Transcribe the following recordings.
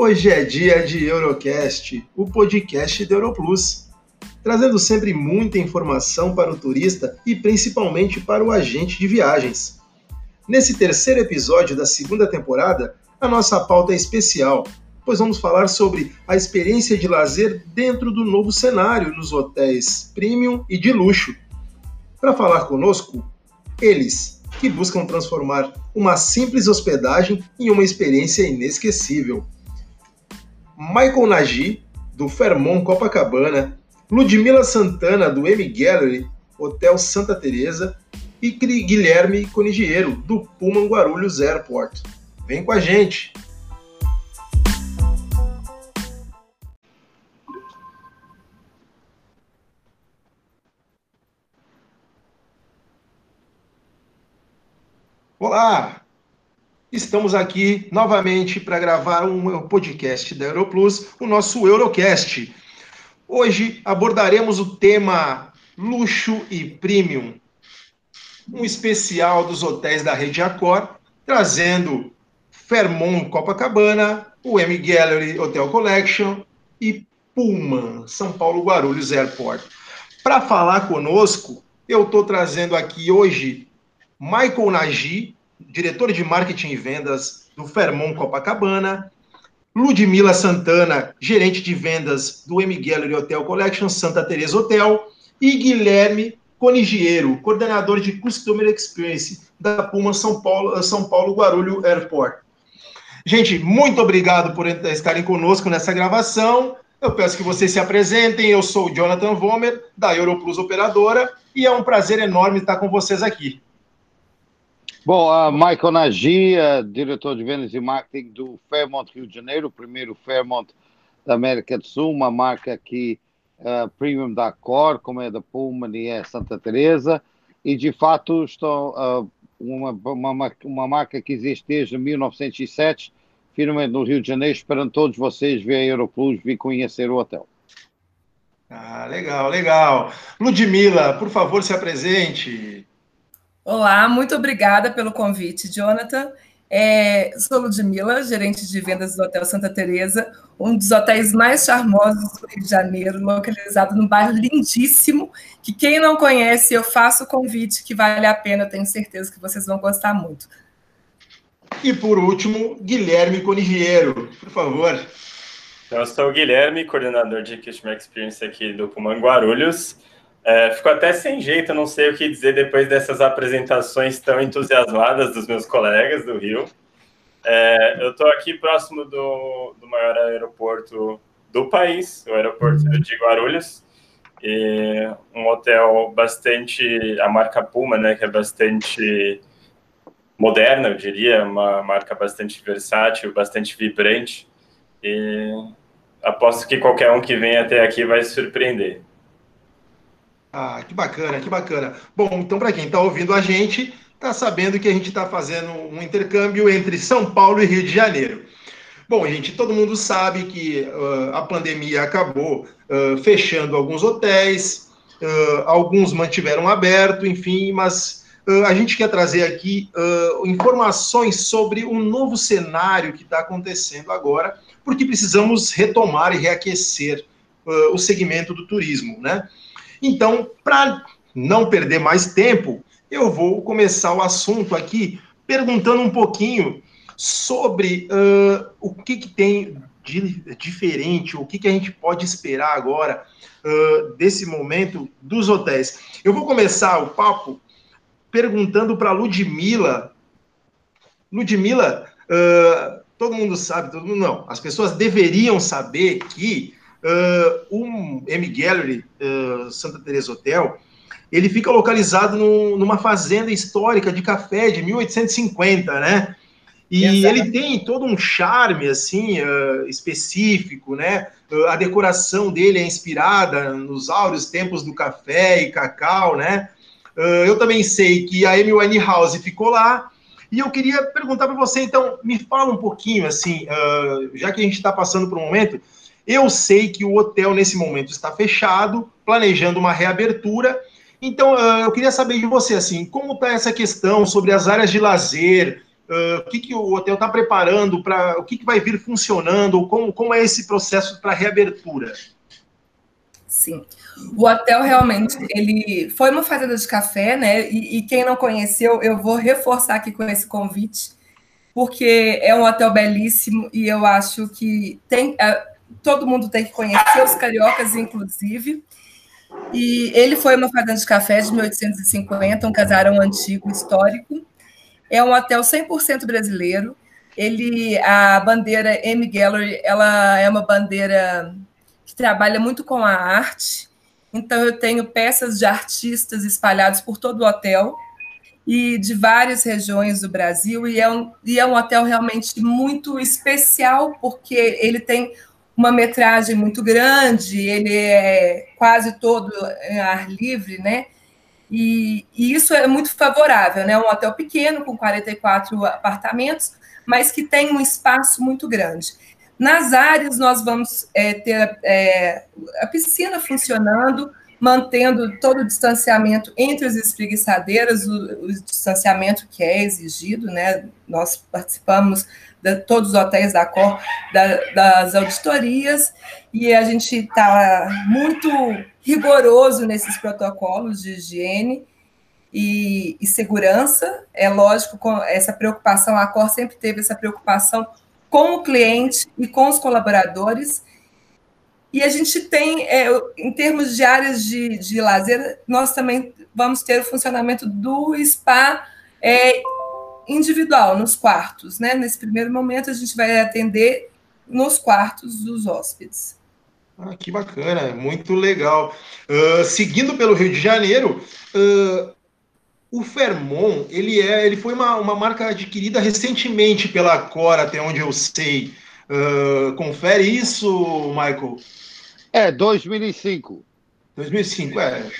Hoje é dia de Eurocast, o podcast da Europlus, trazendo sempre muita informação para o turista e principalmente para o agente de viagens. Nesse terceiro episódio da segunda temporada, a nossa pauta é especial, pois vamos falar sobre a experiência de lazer dentro do novo cenário nos hotéis premium e de luxo. Para falar conosco, eles, que buscam transformar uma simples hospedagem em uma experiência inesquecível. Michael Nagy, do Fairmont Copacabana, Ludmila Santana, do M Gallery, Hotel Santa Teresa, e Guilherme Conigiero, do Pullman Guarulhos Airport. Vem com a gente! Olá! Estamos aqui novamente para gravar um podcast da Europlus, o nosso Eurocast. Hoje abordaremos o tema luxo e premium, um especial dos hotéis da rede Accor, trazendo Fairmont Copacabana, o M Gallery Hotel Collection e Pullman São Paulo Guarulhos Airport. Para falar conosco, eu estou trazendo aqui hoje Michael Nagy, diretor de marketing e vendas do Fairmont Copacabana, Ludmila Santana, gerente de vendas do M Gallery Hotel Collection Santa Teresa Hotel, e Guilherme Conigiero, coordenador de Customer Experience da Puma São Paulo, São Paulo Guarulho Airport. Gente, muito obrigado por estarem conosco nessa gravação. Eu peço que vocês se apresentem. Eu sou o Jonathan Vomer, da Europlus Operadora, e é um prazer enorme estar com vocês aqui. Bom, Michael Nagy, uh, diretor de vendas e marketing do Fairmont Rio de Janeiro, o primeiro Fairmont da América do Sul, uma marca que uh, premium da Cor, como é da Pullman e é Santa Teresa, e de fato estou uh, uma, uma, uma marca que existe desde 1907, finalmente no Rio de Janeiro, esperando todos vocês ver a Europlus, vir conhecer o hotel. Ah, legal, legal. Ludmila, por favor, se apresente. Olá, muito obrigada pelo convite, Jonathan. É, sou Ludmila, gerente de vendas do Hotel Santa Teresa, um dos hotéis mais charmosos do Rio de Janeiro, localizado num bairro lindíssimo, que quem não conhece, eu faço o convite que vale a pena, tenho certeza que vocês vão gostar muito. E por último, Guilherme Conigiero, por favor. Eu sou o Guilherme, coordenador de Customer Experience aqui do Puman Guarulhos. É, fico até sem jeito, não sei o que dizer depois dessas apresentações tão entusiasmadas dos meus colegas do Rio. É, eu estou aqui próximo do, do maior aeroporto do país, o aeroporto de Guarulhos, e um hotel bastante, a marca Puma, né, que é bastante moderna, eu diria, uma marca bastante versátil, bastante vibrante, e aposto que qualquer um que vem até aqui vai se surpreender. Ah, que bacana, que bacana. Bom, então para quem está ouvindo a gente, está sabendo que a gente está fazendo um intercâmbio entre São Paulo e Rio de Janeiro. Bom, gente, todo mundo sabe que uh, a pandemia acabou uh, fechando alguns hotéis, uh, alguns mantiveram aberto, enfim, mas a gente quer trazer aqui informações sobre um novo cenário que está acontecendo agora, porque precisamos retomar e reaquecer o segmento do turismo, né? Então, para não perder mais tempo, eu vou começar o assunto aqui perguntando um pouquinho sobre uh, o que, que tem de diferente, o que, que a gente pode esperar agora uh, desse momento dos hotéis. Eu vou começar o papo perguntando para Ludmila. Ludmila, uh, todo mundo sabe, todo mundo não. As pessoas deveriam saber que uh, um M Gallery uh, Santa Teresa Hotel, ele fica localizado no, numa fazenda histórica de café de 1850, né? E Exato. ele tem todo um charme assim uh, específico, né? Uh, a decoração dele é inspirada nos áureos tempos do café e cacau, né? Uh, eu também sei que a Amy Winehouse ficou lá. E eu queria perguntar para você, então, me fala um pouquinho, assim, já que a gente está passando por um momento, eu sei que o hotel, nesse momento, está fechado, planejando uma reabertura. Então, ah, eu queria saber de você, assim, como está essa questão sobre as áreas de lazer, Uh, o que, que o hotel está preparando para o que, que vai vir funcionando, como, como é esse processo para reabertura? Sim, o hotel realmente ele foi uma fazenda de café, né? E, e, quem não conheceu, eu vou reforçar aqui com esse convite, porque é um hotel belíssimo e eu acho que tem uh, todo mundo tem que conhecer os cariocas, inclusive. E ele foi uma fazenda de café de 1850, um casarão antigo histórico é um hotel 100% brasileiro. Ele, a bandeira M Gallery, ela é uma bandeira que trabalha muito com a arte. Então eu tenho peças de artistas espalhados por todo o hotel e de várias regiões do Brasil e é um, e é um hotel realmente muito especial porque ele tem uma metragem muito grande, ele é quase todo em ar livre, né? E, e, isso é muito favorável, né? Um hotel pequeno, com 44 apartamentos, mas que tem um espaço muito grande. Nas áreas, nós vamos é, ter é, a piscina funcionando, mantendo todo o distanciamento entre as espreguiçadeiras, o, o distanciamento que é exigido, né? Nós participamos todos os hotéis da Cor da, das auditorias e a gente está muito rigoroso nesses protocolos de higiene e, e, segurança. É lógico, com essa preocupação, a Cor sempre teve essa preocupação com o cliente e com os colaboradores. E a gente tem, é, em termos de áreas de, de lazer, nós também vamos ter o funcionamento do spa é, individual, nos quartos. Né? Nesse primeiro momento, a gente vai atender nos quartos dos hóspedes. Ah, que bacana, muito legal. Uh, seguindo pelo Rio de Janeiro, uh, o Fermon, ele é, ele foi uma, uma marca adquirida recentemente pela Cora, até onde eu sei. Uh, confere isso, Michael? É, 2005. 2005, é.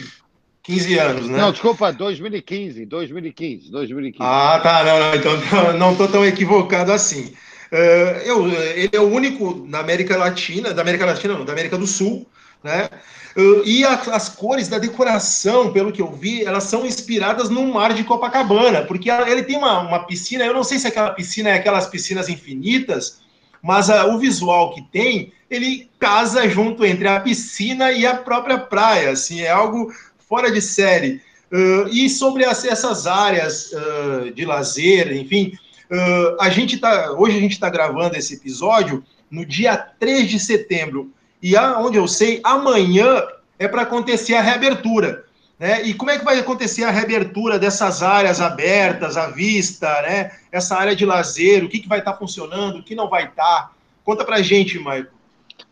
15 anos, né? Não, desculpa, 2015, 2015, 2015. Ah, tá, não, não então não estou tão equivocado assim. Uh, eu, ele é o único da América Latina, da América Latina, não, da América do Sul, né? Uh, e a, as cores da decoração, pelo que eu vi, elas são inspiradas no mar de Copacabana, porque ele tem uma, uma piscina, eu não sei se aquela piscina é aquelas piscinas infinitas, mas uh, o visual que tem, ele casa junto entre a piscina e a própria praia, assim, é algo fora de série. Uh, e sobre as, essas áreas uh, de lazer, enfim, Uh, a gente tá, hoje a gente está gravando esse episódio no dia 3 de setembro. E onde eu sei, amanhã é para acontecer a reabertura. Né? E como é que vai acontecer a reabertura dessas áreas abertas, à vista, né? essa área de lazer, o que, que vai estar tá funcionando, o que não vai estar? Tá? Conta para gente, Maicon.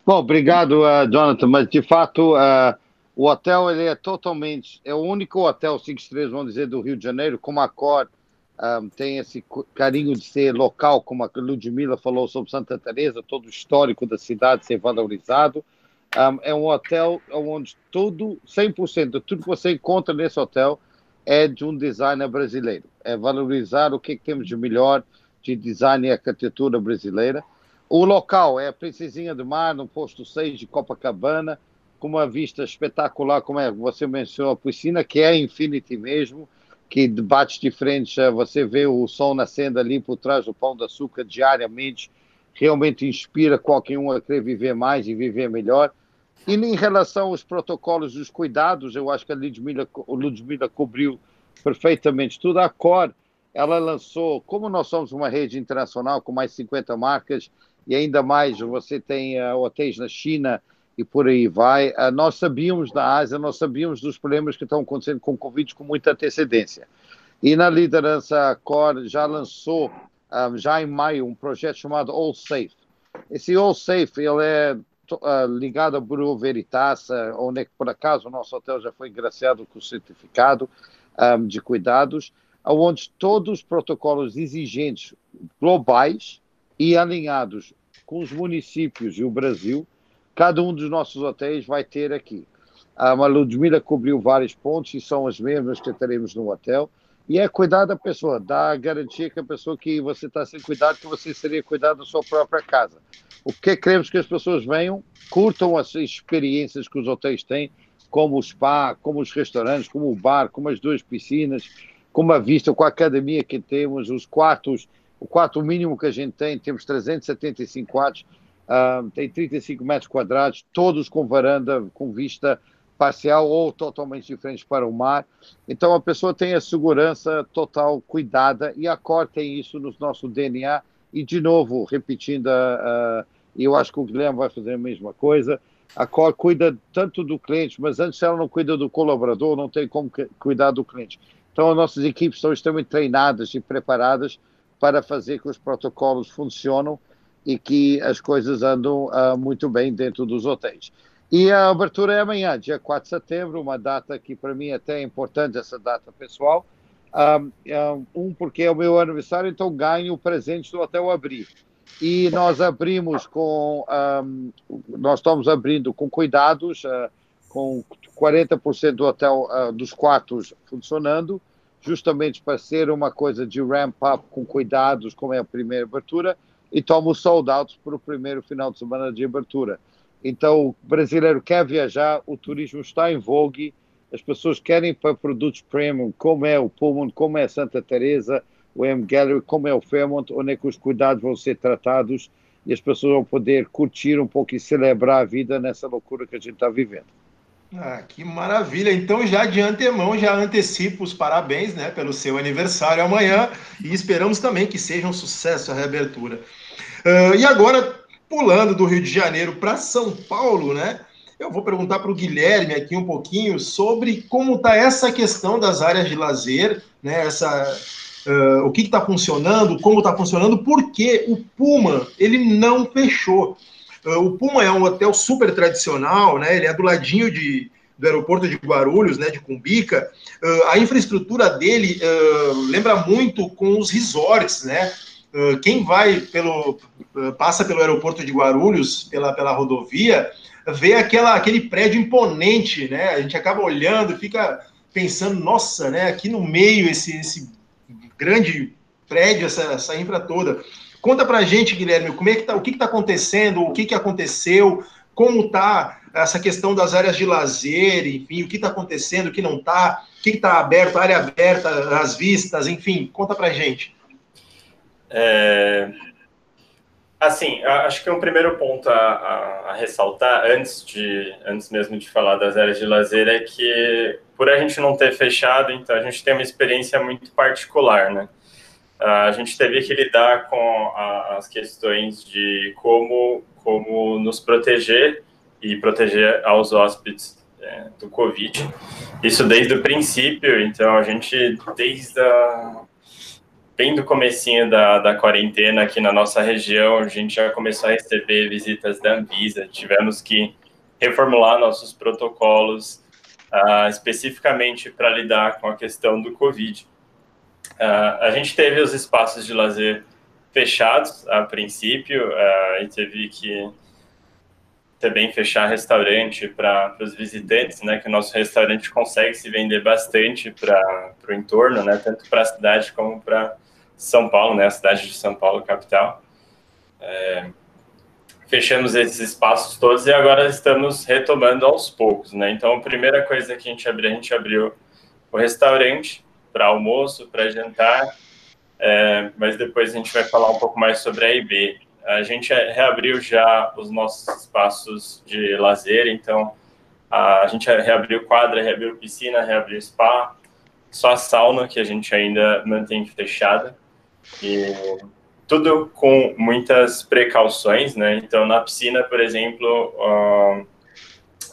Bom, obrigado, uh, Jonathan, mas de fato uh, o hotel ele é totalmente, é o único hotel 5 estrelas, vamos dizer, do Rio de Janeiro, com uma cor um, tem esse carinho de ser local, como a Ludmilla falou sobre Santa Teresa, todo o histórico da cidade ser valorizado. Um, é um hotel onde tudo, 100% de tudo que você encontra nesse hotel é de um designer brasileiro. É valorizar o que, que temos de melhor de design e arquitetura brasileira. O local é a Princesinha do Mar, no posto 6 de Copacabana, com uma vista espetacular, como é, você mencionou, a piscina, que é Infinity mesmo, que debates diferentes, você vê o sol nascendo ali por trás do pão de açúcar diariamente, realmente inspira qualquer um a querer viver mais e viver melhor. E em relação aos protocolos dos cuidados, eu acho que a Ludmilla, Ludmilla cobriu perfeitamente tudo. A Cor, ela lançou, como nós somos uma rede internacional com mais de 50 marcas, e ainda mais você tem uh, hotéis na China, e por aí vai. Ah, nós sabíamos da Ásia, nós sabíamos dos problemas que estão acontecendo com o Covid com muita antecedência. E na liderança, a COR já lançou, ah, já em maio, um projeto chamado All Safe. Esse All Safe ele é uh, ligado ao Bureau Veritas, onde por acaso o nosso hotel já foi engraciado com o certificado de cuidados, onde todos os protocolos exigentes globais e alinhados com os municípios e o Brasil cada um dos nossos hotéis vai ter aqui. A Ludmilla cobriu vários pontos e são as mesmas que teremos no hotel. E é cuidar da pessoa, dar a garantia que a pessoa que você está sem cuidado, que você seria cuidado da sua própria casa. O que queremos que as pessoas venham, curtam as experiências que os hotéis têm, como o spa, como os restaurantes, como o bar, como as duas piscinas, como a vista, com a academia que temos, os quartos o quarto mínimo que a gente tem, temos 375 quartos, uh, tem 35 metros quadrados, todos com varanda, com vista parcial ou totalmente diferentes para o mar. Então a pessoa tem a segurança total cuidada e a Cor tem isso no nosso DNA. E de novo, repetindo, uh, eu acho que o Guilherme vai fazer a mesma coisa. A Cor cuida tanto do cliente, mas antes ela não cuida do colaborador, não tem como cuidar do cliente. Então as nossas equipes estão extremamente treinadas e preparadas para fazer que os protocolos funcionem e que as coisas andam uh, muito bem dentro dos hotéis. E a abertura é amanhã, dia 4 de setembro, uma data que para mim é até é importante, essa data pessoal. Um, porque é o meu aniversário, então ganho presentes do Hotel Abrir. E nós abrimos com, um, nós estamos abrindo com cuidados, uh, com 40% do hotel, uh, dos quartos funcionando, justamente para ser uma coisa de ramp up com cuidados, como é a primeira abertura, e tomo sold para o primeiro final de semana de abertura. Então, o brasileiro quer viajar, o turismo está em vogue, as pessoas querem para produtos premium, como é o Pullman, como é a Santa Teresa, o M Gallery, como é o Fairmont, onde é que os cuidados vão ser tratados e as pessoas vão poder curtir um pouco e celebrar a vida nessa loucura que a gente está vivendo. Ah, que maravilha! Então, já de antemão, já antecipo os parabéns né, pelo seu aniversário amanhã e esperamos também que seja um sucesso a reabertura. Uh, e agora, pulando do Rio de Janeiro para São Paulo, né? Eu vou perguntar para o Guilherme aqui um pouquinho sobre como está essa questão das áreas de lazer, né? Essa, uh, o que está funcionando, como está funcionando, porque o Puma ele não fechou. Uh, o Puma é um hotel super tradicional, né? Ele é do ladinho de, do aeroporto de Guarulhos, né? De Cumbica. Uh, a infraestrutura dele lembra muito com os resorts, né? quem vai pelo passa pelo aeroporto de Guarulhos pela, pela rodovia vê aquela, aquele prédio imponente, né? A gente acaba olhando e fica pensando, nossa, né? Aqui no meio esse, esse grande prédio, essa, essa infra toda. Conta pra gente, Guilherme, como é que tá, o que está acontecendo, o que, que aconteceu, como está essa questão das áreas de lazer, enfim, o que está acontecendo, o que não está, o que está aberto, área aberta, as vistas, enfim, conta pra gente. É, Assim, acho que um primeiro ponto a, a, a, ressaltar, antes, de, antes mesmo de falar das áreas de lazer, é que por a gente não ter fechado, então a gente tem uma experiência muito particular, né? A gente teve que lidar com as questões de como, como nos proteger e proteger aos hóspedes é, do Covid. Isso desde o princípio, então a gente, desde a bem do comecinho da, da quarentena aqui na nossa região, a gente já começou a receber visitas da Anvisa, tivemos que reformular nossos protocolos uh, especificamente para lidar com a questão do Covid. Uh, a gente teve os espaços de lazer fechados a princípio uh, e teve que também fechar restaurante para os visitantes, né? Que o nosso restaurante consegue se vender bastante para o entorno, né? Tanto para a cidade como para são Paulo, né, a cidade de São Paulo, capital. É, fechamos esses espaços todos e agora estamos retomando aos poucos, né? Então, a primeira coisa que a gente abriu, a gente abriu o restaurante para almoço, para jantar, é, mas depois a gente vai falar um pouco mais sobre a IB. A gente reabriu já os nossos espaços de lazer, então a, a gente reabriu quadra, reabriu piscina, reabriu spa, só a sauna que a gente ainda mantém fechada. E tudo com muitas precauções, né? Então, na piscina, por exemplo, uh,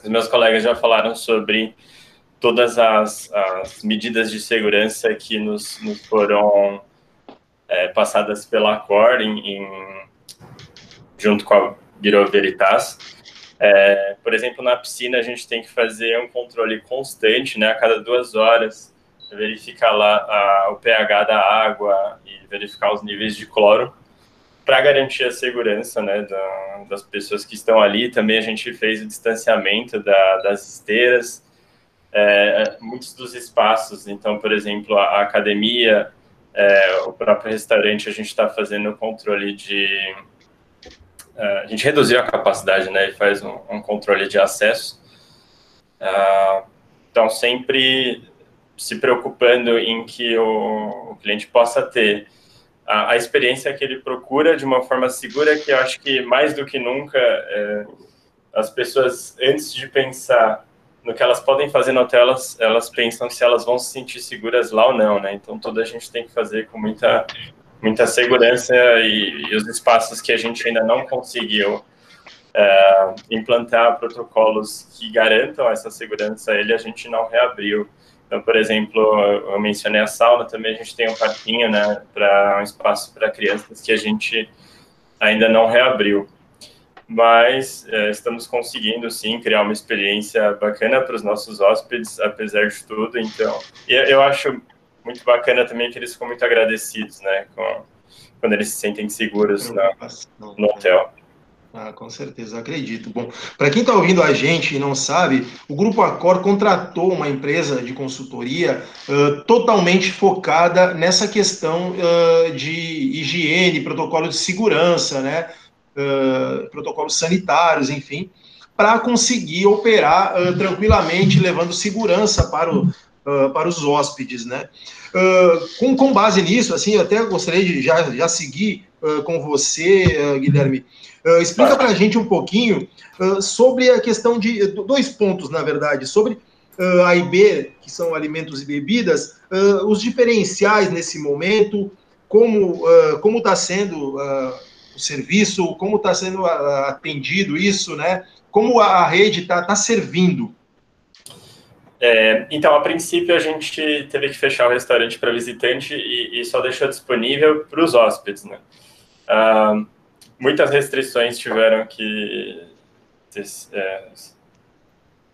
os meus colegas já falaram sobre todas as, as medidas de segurança que nos, nos foram é, passadas pela COR em, em, junto com a Bureau Veritas. É, por exemplo, na piscina a gente tem que fazer um controle constante, né? A cada duas horas verificar lá a, o pH da água e verificar os níveis de cloro para garantir a segurança né, da, das pessoas que estão ali. Também a gente fez o distanciamento da, das esteiras, é, muitos dos espaços. Então, por exemplo, a, a academia, é, o próprio restaurante, a gente está fazendo o controle de. É, a gente reduziu a capacidade, né? E faz um, um controle de acesso. Uh, então, sempre se preocupando em que o, o cliente possa ter a, a, experiência que ele procura de uma forma segura, que eu acho que mais do que nunca é, as pessoas, antes de pensar no que elas podem fazer no hotel, elas, elas pensam se elas vão se sentir seguras lá ou não, né? Então, tudo a gente tem que fazer com muita, muita segurança e, e os espaços que a gente ainda não conseguiu é, implantar protocolos que garantam essa segurança, ele a gente não reabriu. Então, por exemplo, eu mencionei a sauna, também a gente tem um parquinho, né, para um espaço para crianças que a gente ainda não reabriu. Mas é, estamos conseguindo, sim, criar uma experiência bacana para os nossos hóspedes, apesar de tudo. Então, e eu acho muito bacana também que eles ficam muito agradecidos, né, com, quando eles se sentem seguros na, no hotel. Ah, com certeza, acredito. Bom, para quem está ouvindo a gente e não sabe, o Grupo Acor contratou uma empresa de consultoria uh, totalmente focada nessa questão uh, de higiene, protocolo de segurança, né? Uh, protocolos sanitários, enfim, para conseguir operar tranquilamente, levando segurança para, o, para os hóspedes, né? com, com base nisso, assim, eu até gostaria de já, já seguir com você, Guilherme. Uh, explica para a gente um pouquinho uh, sobre a questão de dois pontos, na verdade, sobre uh, A e B, que são alimentos e bebidas, os diferenciais nesse momento, como como está sendo o serviço, como está sendo atendido isso, né? Como a rede está tá servindo. É, então, a princípio, a gente teve que fechar o restaurante para visitante e, e, só deixou disponível para os hóspedes, né? Uh, muitas restrições tiveram que é,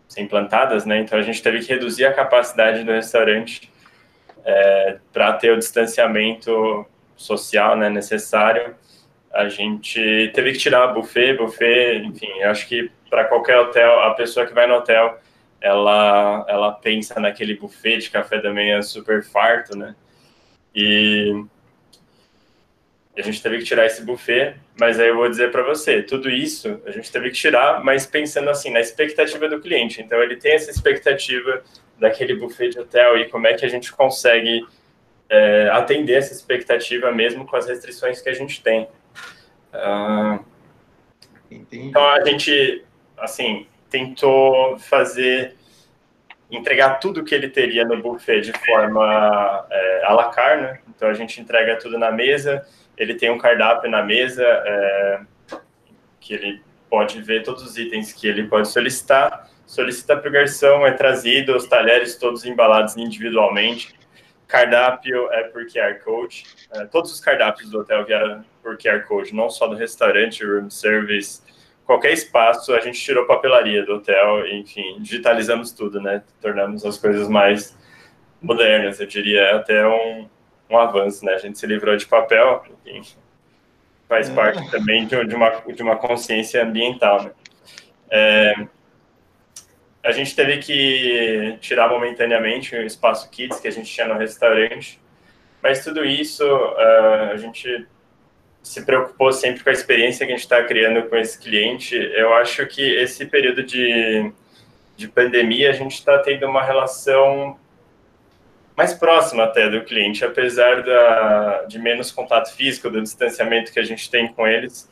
ser implantadas, né? Então a gente teve que reduzir a capacidade do restaurante é, para ter o distanciamento social né, necessário. A gente teve que tirar buffet, buffet, enfim, eu acho que para qualquer hotel, a pessoa que vai no hotel, ela, ela pensa naquele buffet de café da manhã super farto, né? E a gente teve que tirar esse buffet, mas aí eu vou dizer para você, tudo isso a gente teve que tirar, mas pensando assim, na expectativa do cliente. Então ele tem essa expectativa daquele buffet de hotel e como é que a gente consegue é, atender essa expectativa mesmo com as restrições que a gente tem. Uh, então a gente, assim, tentou fazer entregar tudo que ele teria no buffet de forma é, à la carte, né? Então a gente entrega tudo na mesa, ele tem um cardápio na mesa é, que ele pode ver todos os itens que ele pode solicitar. Solicita para o garçom, é trazido os talheres todos embalados individualmente. Cardápio é por QR Code. É, todos os cardápios do hotel vieram por QR Code, não só do restaurante, room service, qualquer espaço, a gente tirou papelaria do hotel, enfim, digitalizamos tudo, né? Tornamos as coisas mais modernas, eu diria, até um, um avanço, né? A gente se livrou de papel, enfim, faz é. parte também de, de, uma, de uma consciência ambiental, né? É, a gente teve que tirar momentaneamente o espaço kids que a gente tinha no restaurante, mas tudo isso uh, a gente se preocupou sempre com a experiência que a gente está criando com esse cliente. Eu acho que esse período de, de pandemia a gente está tendo uma relação mais próxima até do cliente, apesar da, de menos contato físico, do distanciamento que a gente tem com eles,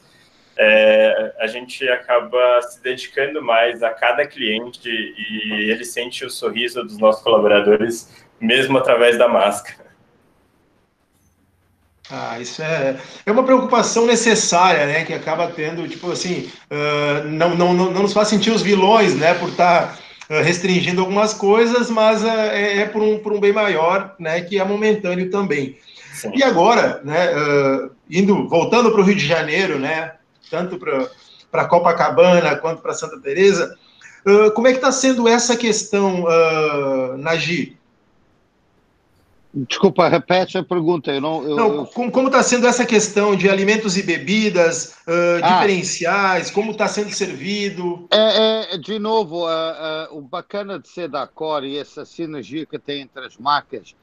é, a gente acaba se dedicando mais a cada cliente e ele sente o sorriso dos nossos colaboradores, mesmo através da máscara. Ah, isso é, é uma preocupação necessária, né? Que acaba tendo, tipo assim, uh, não, não, não, não nos faz sentir os vilões, né? Por estar tá eh, restringindo algumas coisas, mas eh, é, é por, um, por um bem maior, né, que é momentâneo também. Sim. E agora, né, uh, indo, voltando para o Rio de Janeiro, né, tanto para Copacabana quanto para Santa Teresa, uh, como é que está sendo essa questão, uh, Nagi? Desculpa, repete a pergunta. Eu não, eu, não. Como está sendo essa questão de alimentos e bebidas, uh, ah. diferenciais, como está sendo servido? É, é de novo, uh, uh, o bacana de ser da Core e essa sinergia que tem entre as marcas,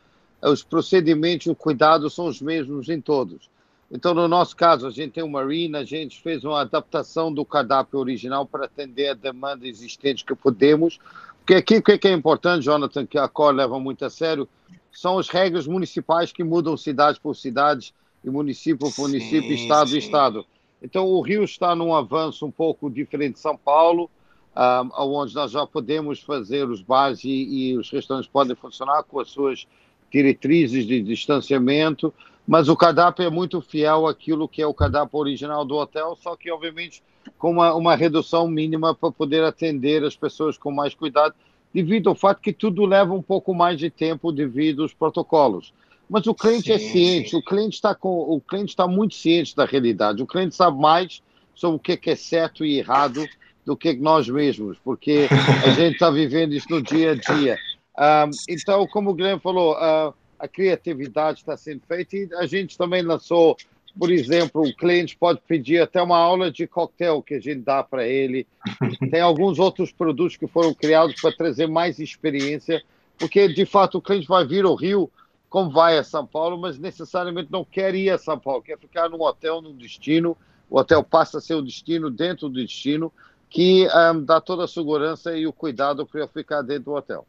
os procedimentos, o cuidado são os mesmos em todos. Então, no nosso caso, a gente tem o Marina, a gente fez uma adaptação do cardápio original para atender a demanda existente que podemos. Porque aqui o que é importante, Jonathan, que a Core leva muito a sério, são as regras municipais que mudam cidade por cidade e município por município, sim, estado sim. estado. Então, o Rio está num avanço um pouco diferente de São Paulo, um, onde nós já podemos fazer os bares e, e, os restaurantes podem funcionar com as suas diretrizes de distanciamento, mas o cardápio é muito fiel àquilo que é o cardápio original do hotel, só que, obviamente, com uma, uma redução mínima para poder atender as pessoas com mais cuidado, devido ao fato que tudo leva um pouco mais de tempo devido aos protocolos. Mas o cliente é sim, é ciente, sim. o cliente está com, o cliente está muito ciente da realidade. O cliente sabe mais sobre o que é certo e errado do que nós mesmos, porque a gente está vivendo isso no dia a dia. Um, então, como o Guilherme falou, uh, a criatividade está sendo feita e a gente também lançou, por exemplo, o cliente pode pedir até uma aula de coquetel que a gente dá para ele. Tem alguns outros produtos que foram criados para trazer mais experiência, porque de fato o cliente vai vir ao Rio como vai a São Paulo, mas necessariamente não quer ir a São Paulo, quer ficar num hotel, num destino. O hotel passa a ser o destino dentro do destino, que um, dá toda a segurança e o cuidado para eu ficar dentro do hotel.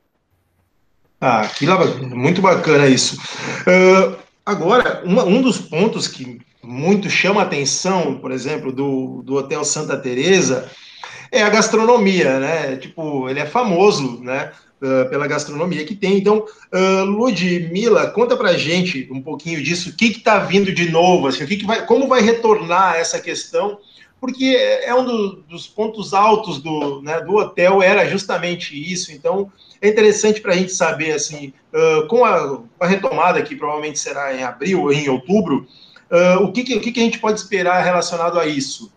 Ah, que muito bacana isso. Uh, agora, uma, um dos pontos que muito chama a atenção, por exemplo, do, do Hotel Santa Teresa, é a gastronomia, né? Tipo, ele é famoso, né? Uh, pela gastronomia que tem. Então, uh, Ludmila, conta pra gente um pouquinho disso, o que está vindo de novo, assim, o que, que vai, como vai retornar essa questão, porque é, um do, dos pontos altos do, né, do hotel, era justamente isso. Então, é interessante para a gente saber, assim, uh, com, a, a, retomada, que provavelmente será em abril ou em outubro, uh, o, que, que, o que, que a gente pode esperar relacionado a isso?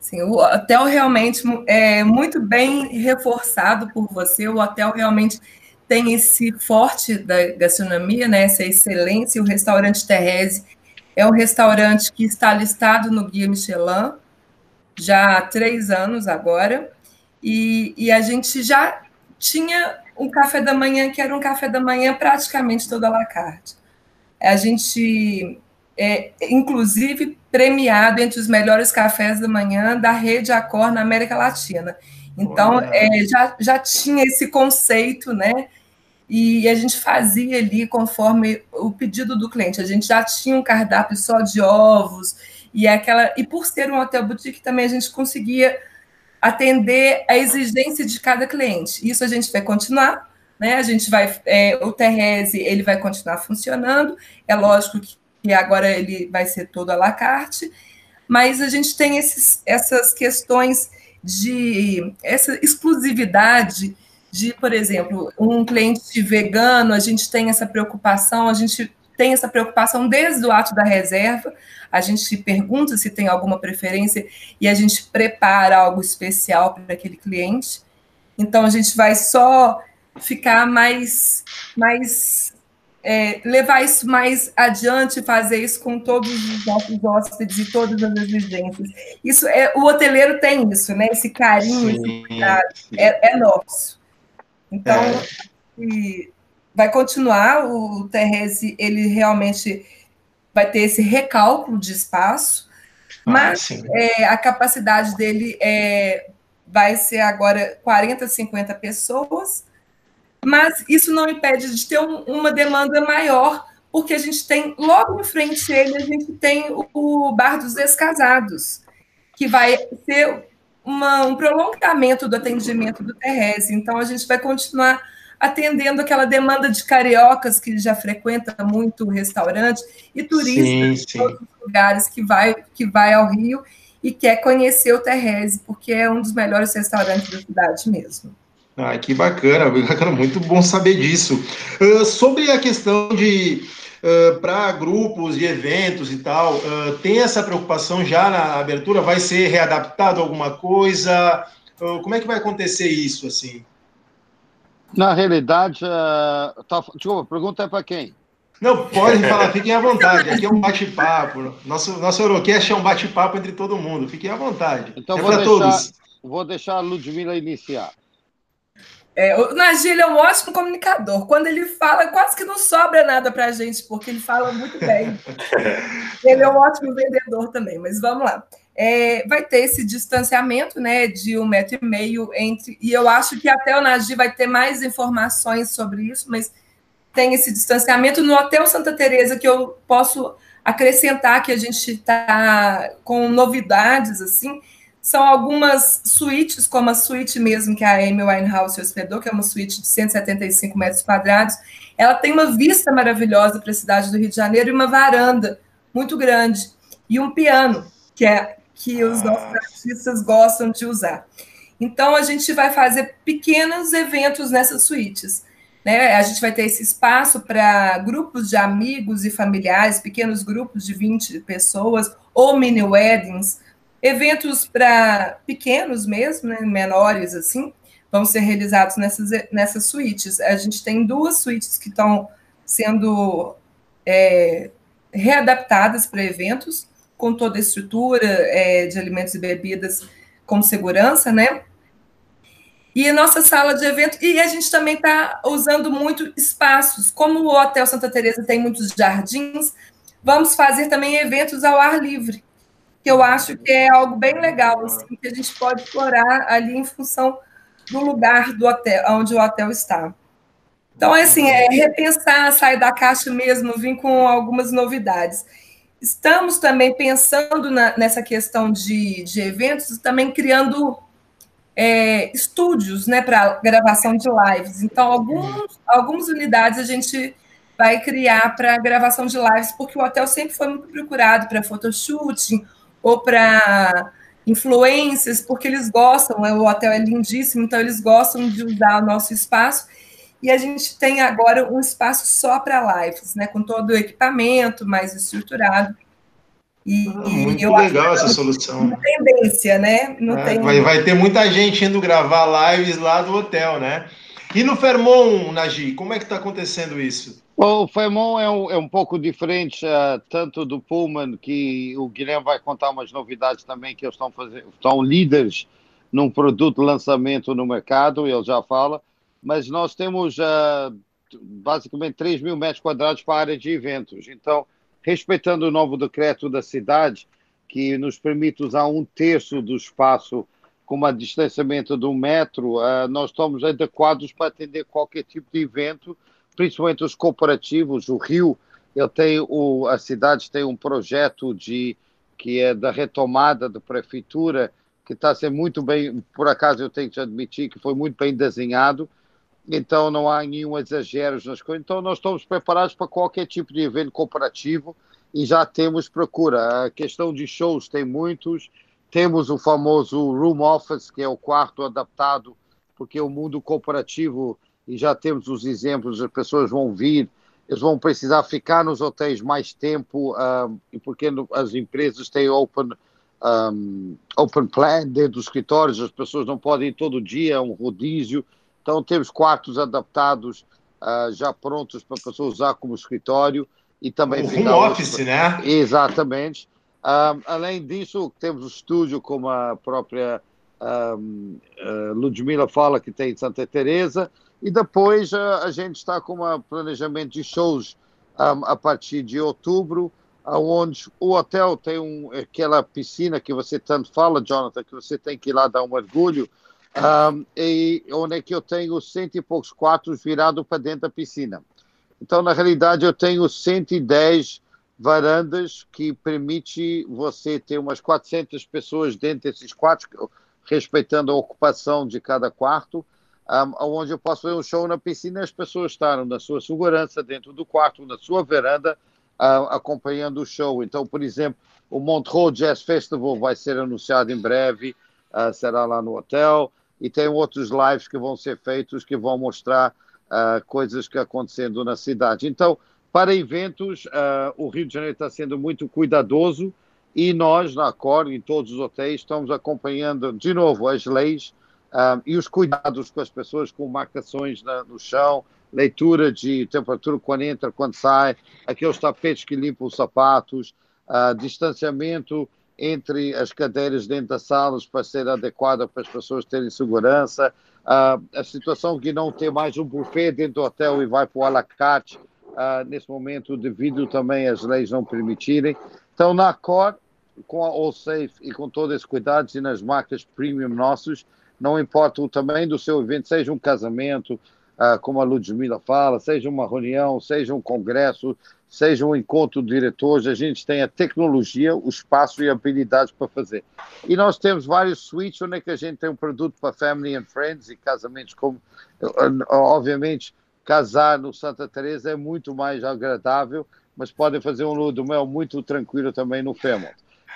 Sim, o hotel realmente é muito bem reforçado por você, o hotel realmente tem esse forte da gastronomia, né, essa excelência, o restaurante Terrese é um restaurante que está listado no Guia Michelin, já há três anos agora, e, e a gente já tinha um café da manhã que era um café da manhã praticamente toda a la carte. A gente, é, inclusive, premiado entre os melhores cafés da manhã da rede Accor na América Latina. Então, é, já, já tinha esse conceito, né? E a gente fazia ali conforme o pedido do cliente. A gente já tinha um cardápio só de ovos e aquela e por ser um hotel boutique também a gente conseguia atender a exigência de cada cliente. Isso a gente vai continuar, né? A gente vai, é, o Terrese, ele vai continuar funcionando. É lógico que agora ele vai ser todo à la carte, mas a gente tem esses, essas questões de essa exclusividade de, por exemplo, um cliente vegano, a gente tem essa preocupação, a gente tem essa preocupação desde o ato da reserva, a gente pergunta se tem alguma preferência e a gente prepara algo especial para aquele cliente. Então a gente vai só ficar mais, mais é, levar isso mais adiante, fazer isso com todos os nossos hóspedes e todas as exigências. Isso é o hoteleiro tem isso, né? Esse carinho, sim, esse cuidado, é, é, nosso. Então é. vai continuar o Terrese, ele realmente vai ter esse recálculo de espaço, ah, mas é, a capacidade dele é, vai ser agora 40, 50 pessoas, mas isso não impede de ter um, uma demanda maior, porque a gente tem, logo em frente ele, a gente tem o, o Bar dos Descasados, que vai ser uma, um prolongamento do atendimento do Terrese. Então, a gente vai continuar atendendo aquela demanda de cariocas que já frequenta muito o restaurante e turistas sim, sim. de todos os lugares que vai, que vai ao Rio e quer conhecer o Terrese, porque é um dos melhores restaurantes da cidade mesmo. Ah, que bacana, bacana, muito bom saber disso. Uh, sobre a questão de uh, para grupos e eventos e tal, uh, tem essa preocupação já na abertura? Vai ser readaptado alguma coisa? como é que vai acontecer isso assim? Na realidade, uh, tá, desculpa, pergunta é para quem? Não, pode falar, fiquem à vontade. Aqui é um bate-papo. Nosso, nosso Eurocast é um bate-papo entre todo mundo. Fiquem à vontade. Então, é deixar, todos. vou deixar a Ludmilla iniciar. É, o Nagil é um ótimo comunicador. Quando ele fala, quase que não sobra nada para a gente, porque ele fala muito bem. ele é um ótimo vendedor também, mas vamos lá é, vai ter esse distanciamento né, de um metro e meio entre. E eu acho que até o Nagi vai ter mais informações sobre isso, mas tem esse distanciamento. No Hotel Santa Teresa, que eu posso acrescentar que a gente está com novidades, assim, são algumas suítes, como a suíte mesmo que a Amy Winehouse hospedou, que é uma suíte de 175 metros quadrados. Ela tem uma vista maravilhosa para a cidade do Rio de Janeiro e uma varanda muito grande. E um piano, que é que os nossos artistas gostam de usar. Então, a gente vai fazer pequenos eventos nessas suítes. Né? A gente vai ter esse espaço para grupos de amigos e familiares, pequenos grupos de 20 pessoas, ou mini weddings, eventos para pequenos mesmo, né? menores assim, vão ser realizados nessas, nessas suítes. A gente tem duas suítes que estão sendo é, readaptadas para eventos, com toda a estrutura é, de alimentos e bebidas com segurança, né? E a nossa sala de evento, e a gente também está usando muito espaços. Como o Hotel Santa Teresa tem muitos jardins, vamos fazer também eventos ao ar livre, que eu acho que é algo bem legal, assim, que a gente pode explorar ali em função do lugar do hotel, onde o hotel está. Então, é assim, é repensar, sair da caixa mesmo, vir com algumas novidades. Estamos também pensando na, nessa questão de, de eventos, também criando é, estúdios né, para gravação de lives. Então, alguns, algumas unidades a gente vai criar para gravação de lives, porque o hotel sempre foi muito procurado para photoshooting ou para influências, porque eles gostam, né, o hotel é lindíssimo, então eles gostam de usar o nosso espaço. E a gente tem agora um espaço só para lives, né, com todo o equipamento mais estruturado. E, ah, muito legal essa solução. Tendência, né? Não é, tem... vai, vai ter muita gente indo gravar lives lá do hotel, né? E no Fermon, Nagi, como é que está acontecendo isso? O Fermon é um, é um pouco diferente, uh, tanto do Pullman, que o Guilherme vai contar umas novidades também, que eles estão, fazendo, estão líderes num produto lançamento no mercado, ele já fala, mas nós temos uh, basicamente 3 mil metros quadrados para a área de eventos. Então, respeitando o novo decreto da cidade, que nos permite usar um terço do espaço com um distanciamento de um metro, uh, nós estamos adequados para atender qualquer tipo de evento, principalmente os cooperativos. O Rio, eu tenho, o, a cidade tem um projeto de que é da retomada da prefeitura, que está sendo muito bem, por acaso eu tenho que admitir que foi muito bem desenhado, então não há nenhum exagero nas coisas. Então nós estamos preparados para qualquer tipo de evento cooperativo e já temos procura. A questão de shows tem muitos. Temos o famoso room office, que é o quarto adaptado, porque o mundo cooperativo, e já temos os exemplos, as pessoas vão vir, eles vão precisar ficar nos hotéis mais tempo, um, e porque as empresas têm open, um, open plan dentro dos escritórios, as pessoas não podem ir todo dia, um rodízio, então, temos quartos adaptados uh, já prontos para a pessoa usar como escritório e também. O home office, né? Exatamente. Um, além disso, temos o estúdio, como a própria um, uh, Ludmila fala, que tem em Santa Teresa e depois uh, a gente está com um planejamento de shows um, a partir de outubro, onde o hotel tem um, aquela piscina que você tanto fala, Jonathan, que você tem que ir lá dar um mergulho, um, e onde é que eu tenho cento e poucos quartos virados para dentro da piscina. Então, na realidade, eu tenho 110 varandas que permite você ter umas 400 pessoas dentro desses quartos, respeitando a ocupação de cada quarto, onde eu posso ver um show na piscina e as pessoas estarem na sua segurança dentro do quarto, na sua varanda, uh, acompanhando o show. Então, por exemplo, o Montreux Jazz Festival vai ser anunciado em breve, uh, será lá no hotel e tem outros lives que vão ser feitos que vão mostrar uh, coisas que acontecendo na cidade. Então, para eventos, o Rio de Janeiro está sendo muito cuidadoso e nós, na Cor, em todos os hotéis, estamos acompanhando de novo as leis uh, e os cuidados com as pessoas, com marcações na, no chão, leitura de temperatura quando entra, quando sai, aqueles tapetes que limpam os sapatos, distanciamento entre as cadeiras dentro das salas para ser adequada para as pessoas terem segurança. Uh, a situação de não ter mais um buffet dentro do hotel e vai para o à la carte, uh, nesse momento, devido também às leis não permitirem. Então, na Cor, com a All Safe e com todos esses cuidados e nas marcas premium nossos, não importa o tamanho do seu evento, seja um casamento, uh, como a Ludmila fala, seja uma reunião, seja um congresso, seja um encontro de diretores, a gente tem a tecnologia, o espaço e habilidades para fazer. E nós temos vários suítes onde é que a gente tem um produto para family and friends e casamentos, como, obviamente, casar no Santa Teresa é muito mais agradável, mas podem fazer um lua mel muito tranquilo também no Fairmont.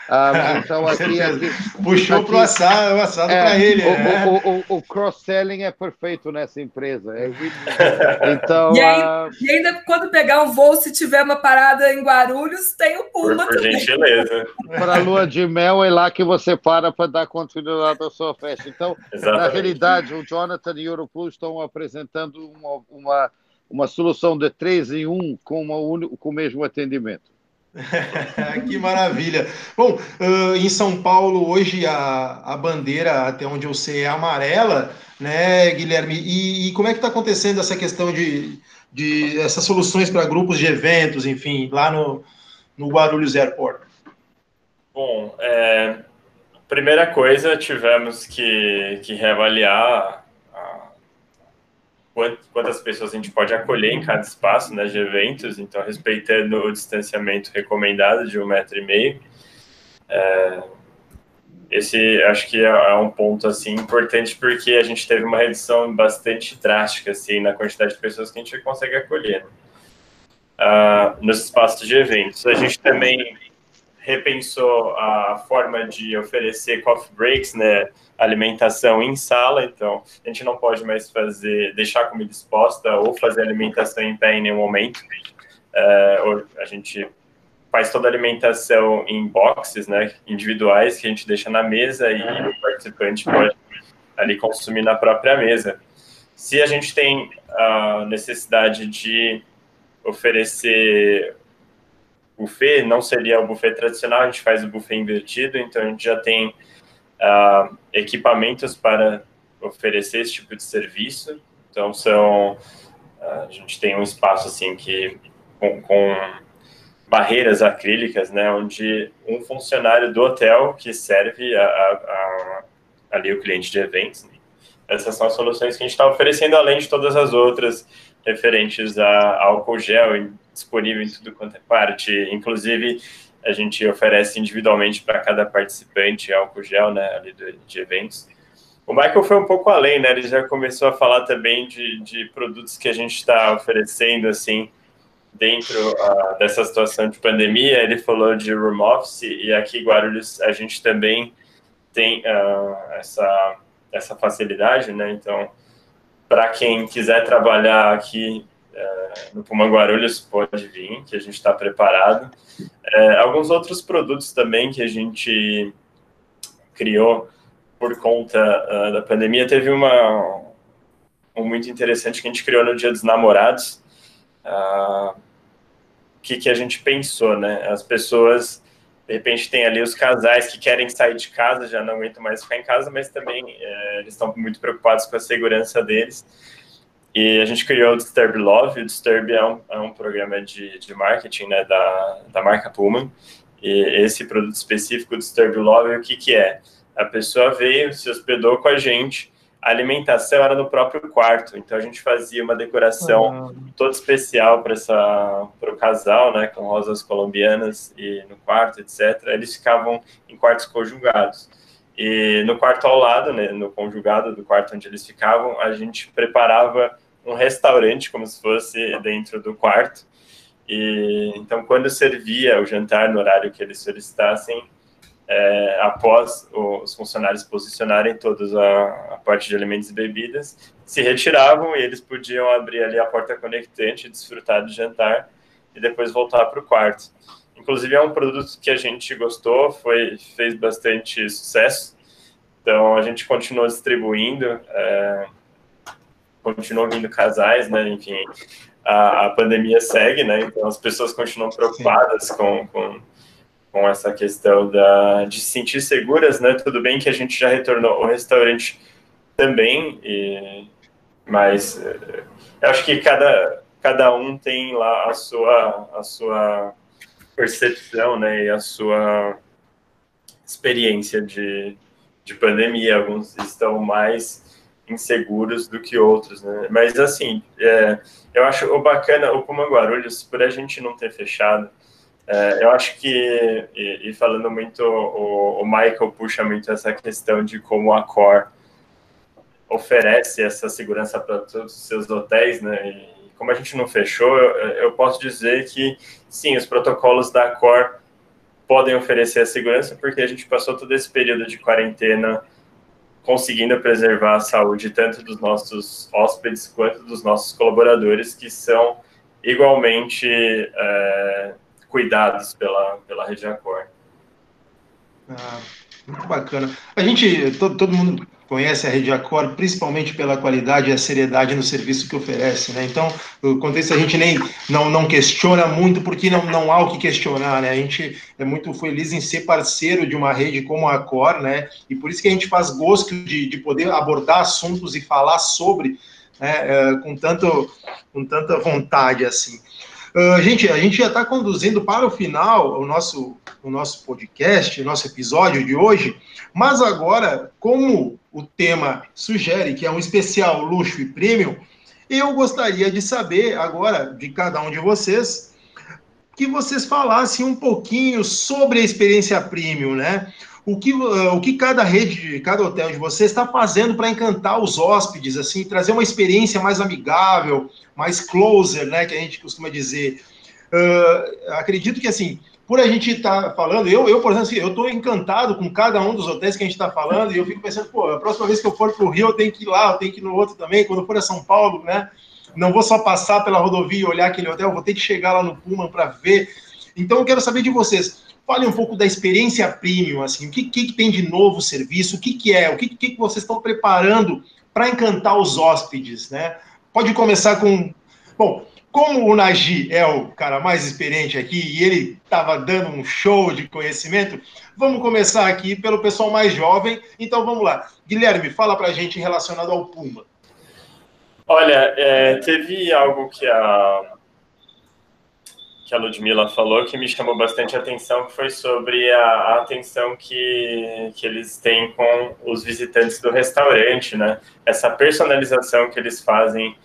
Ah, então aqui, aqui puxou para o assado, o assado é, para ele. O, né? o, o, o cross-selling é perfeito nessa empresa. É então, e, aí, uh... e, ainda quando pegar um voo, se tiver uma parada em Guarulhos, tem o Puma por, por gentileza. Para a lua de mel é lá que você para para dar continuidade à sua festa. Então, Exatamente. na realidade, o Jonathan e o Europlus estão apresentando uma, uma, uma solução de três em um com, uma, com o mesmo atendimento. que maravilha. Bom, uh, em São Paulo, hoje a, a bandeira, até onde eu sei, é amarela, né, Guilherme? E, e como é que está acontecendo essa questão de, de essas soluções para grupos de eventos, enfim, lá no, no Guarulhos Airport? Bom, é, primeira coisa, tivemos que, que reavaliar quantas pessoas a gente pode acolher em cada espaço né, de eventos, então respeitando o distanciamento recomendado de um metro e meio. É, esse acho que é, é, um ponto assim importante porque a gente teve uma redução bastante drástica assim na quantidade de pessoas que a gente consegue acolher uh, nos espaços de eventos. A gente também repensou a forma de oferecer coffee breaks, né? alimentação em sala, então a gente não pode mais fazer, deixar a comida exposta ou fazer alimentação em pé em nenhum momento. Uh, a gente faz toda a alimentação em boxes, né, individuais, que a gente deixa na mesa e o participante pode ali consumir na própria mesa. Se a gente tem a necessidade de oferecer buffet, não seria o buffet tradicional, a gente faz o buffet invertido, então a gente já tem uh, equipamentos para oferecer esse tipo de serviço. Então, são uh, a gente tem um espaço assim que com, com, barreiras acrílicas, né, onde um funcionário do hotel que serve a, a, a, ali o cliente de eventos. Né? Essas são as soluções que a gente está oferecendo, além de todas as outras referentes a álcool gel disponível em tudo quanto é parte, inclusive a gente oferece individualmente para cada participante álcool gel, né, ali de eventos. O Michael foi um pouco além, né? Ele já começou a falar também de, de produtos que a gente está oferecendo, assim, dentro uh, dessa situação de pandemia. Ele falou de room office e aqui Guarulhos a gente também tem uh, essa, essa facilidade, né? Então, para quem quiser trabalhar aqui é, no Puma Guarulhos pode vir, que a gente está preparado. É, alguns outros produtos também que a gente criou por conta uh, da pandemia. Teve uma um muito interessante que a gente criou no Dia dos Namorados. Uh, que, que a gente pensou, né? As pessoas, de repente, tem ali os casais que querem sair de casa, já não aguentam mais ficar em casa, mas também uh, eles estão muito preocupados com a segurança deles. E a gente criou o Disturb Love. O Disturb é um, é um programa de, de marketing né, da, da marca Puma. E esse produto específico, Disturb Love, o que, que é? A pessoa veio, se hospedou com a gente, a alimentação era no próprio quarto, então a gente fazia uma decoração uhum. toda especial para o casal, né, com rosas colombianas e no quarto, etc. Eles ficavam em quartos conjugados. E no quarto ao lado, né, no conjugado do quarto onde eles ficavam, a gente preparava um restaurante, como se fosse dentro do quarto. E então, quando servia o jantar no horário que eles solicitassem, é, após os funcionários posicionarem todos a, a, parte de alimentos e bebidas, se retiravam e eles podiam abrir ali a porta conectante, desfrutar do jantar e depois voltar para o quarto. Inclusive é um produto que a gente gostou, foi fez bastante sucesso, então a gente continuou distribuindo. É, continuam vindo casais, né? Enfim, a, a, pandemia segue, né? Então as pessoas continuam preocupadas com, com, com, essa questão da, de se sentir seguras, né? Tudo bem que a gente já retornou o restaurante também, e, mas eh, eu acho que cada, cada um tem lá a sua, a sua percepção, né? E a sua experiência de, de pandemia. Alguns estão mais inseguros do que outros, né? Mas assim, é, eu acho o bacana o Puma Guarulhos, por a gente não ter fechado, é, eu acho que, e, e falando muito, o, o, Michael puxa muito essa questão de como a Core oferece essa segurança para todos os seus hotéis, né? E como a gente não fechou, eu, eu posso dizer que sim, os protocolos da Core podem oferecer a segurança, porque a gente passou todo esse período de quarentena conseguindo preservar a saúde tanto dos nossos hóspedes quanto dos nossos colaboradores, que são igualmente é, cuidados pela, pela rede Accor. Ah, muito bacana. A gente, todo, todo mundo conhece a Rede Accor, principalmente pela qualidade e a seriedade no serviço que oferece, né? Então, quanto a isso, a gente nem não, não questiona muito, porque não, não há o que questionar, né? A gente é muito feliz em ser parceiro de uma rede como a Accor, né? E por isso que a gente faz gosto de, de poder abordar assuntos e falar sobre, né? É, com, tanto, com tanta vontade, assim. Uh, gente, a gente já está conduzindo para o final o nosso, o nosso podcast, o nosso episódio de hoje, mas agora, como o tema sugere que é um especial luxo e premium, eu gostaria de saber agora de cada um de vocês que vocês falassem um pouquinho sobre a experiência premium, né? O que, uh, o que cada rede, cada hotel de vocês está fazendo para encantar os hóspedes, assim, trazer uma experiência mais amigável, mais closer, né, que a gente costuma dizer. Uh, acredito que, assim, por a gente estar tá falando, eu, eu, por exemplo, assim, eu estou encantado com cada um dos hotéis que a gente está falando, e eu fico pensando, pô, a próxima vez que eu for para o Rio, eu tenho que ir lá, eu tenho que ir no outro também, quando eu for a São Paulo, né, não vou só passar pela rodovia e olhar aquele hotel, vou ter que chegar lá no Pullman para ver. Então, eu quero saber de vocês, fale um pouco da experiência premium, assim, o que, que, que tem de novo serviço, o que, que é, o que, que, que vocês estão preparando para encantar os hóspedes, né? Pode começar com. Bom, como o Nagi é o cara mais experiente aqui e ele estava dando um show de conhecimento, vamos começar aqui pelo pessoal mais jovem. Então vamos lá. Guilherme, fala para a gente relacionado ao Puma. Olha, é, teve algo que a, que a Ludmilla falou que me chamou bastante atenção, que foi sobre a, a, atenção que, que eles têm com os visitantes do restaurante, né? Essa personalização que eles fazem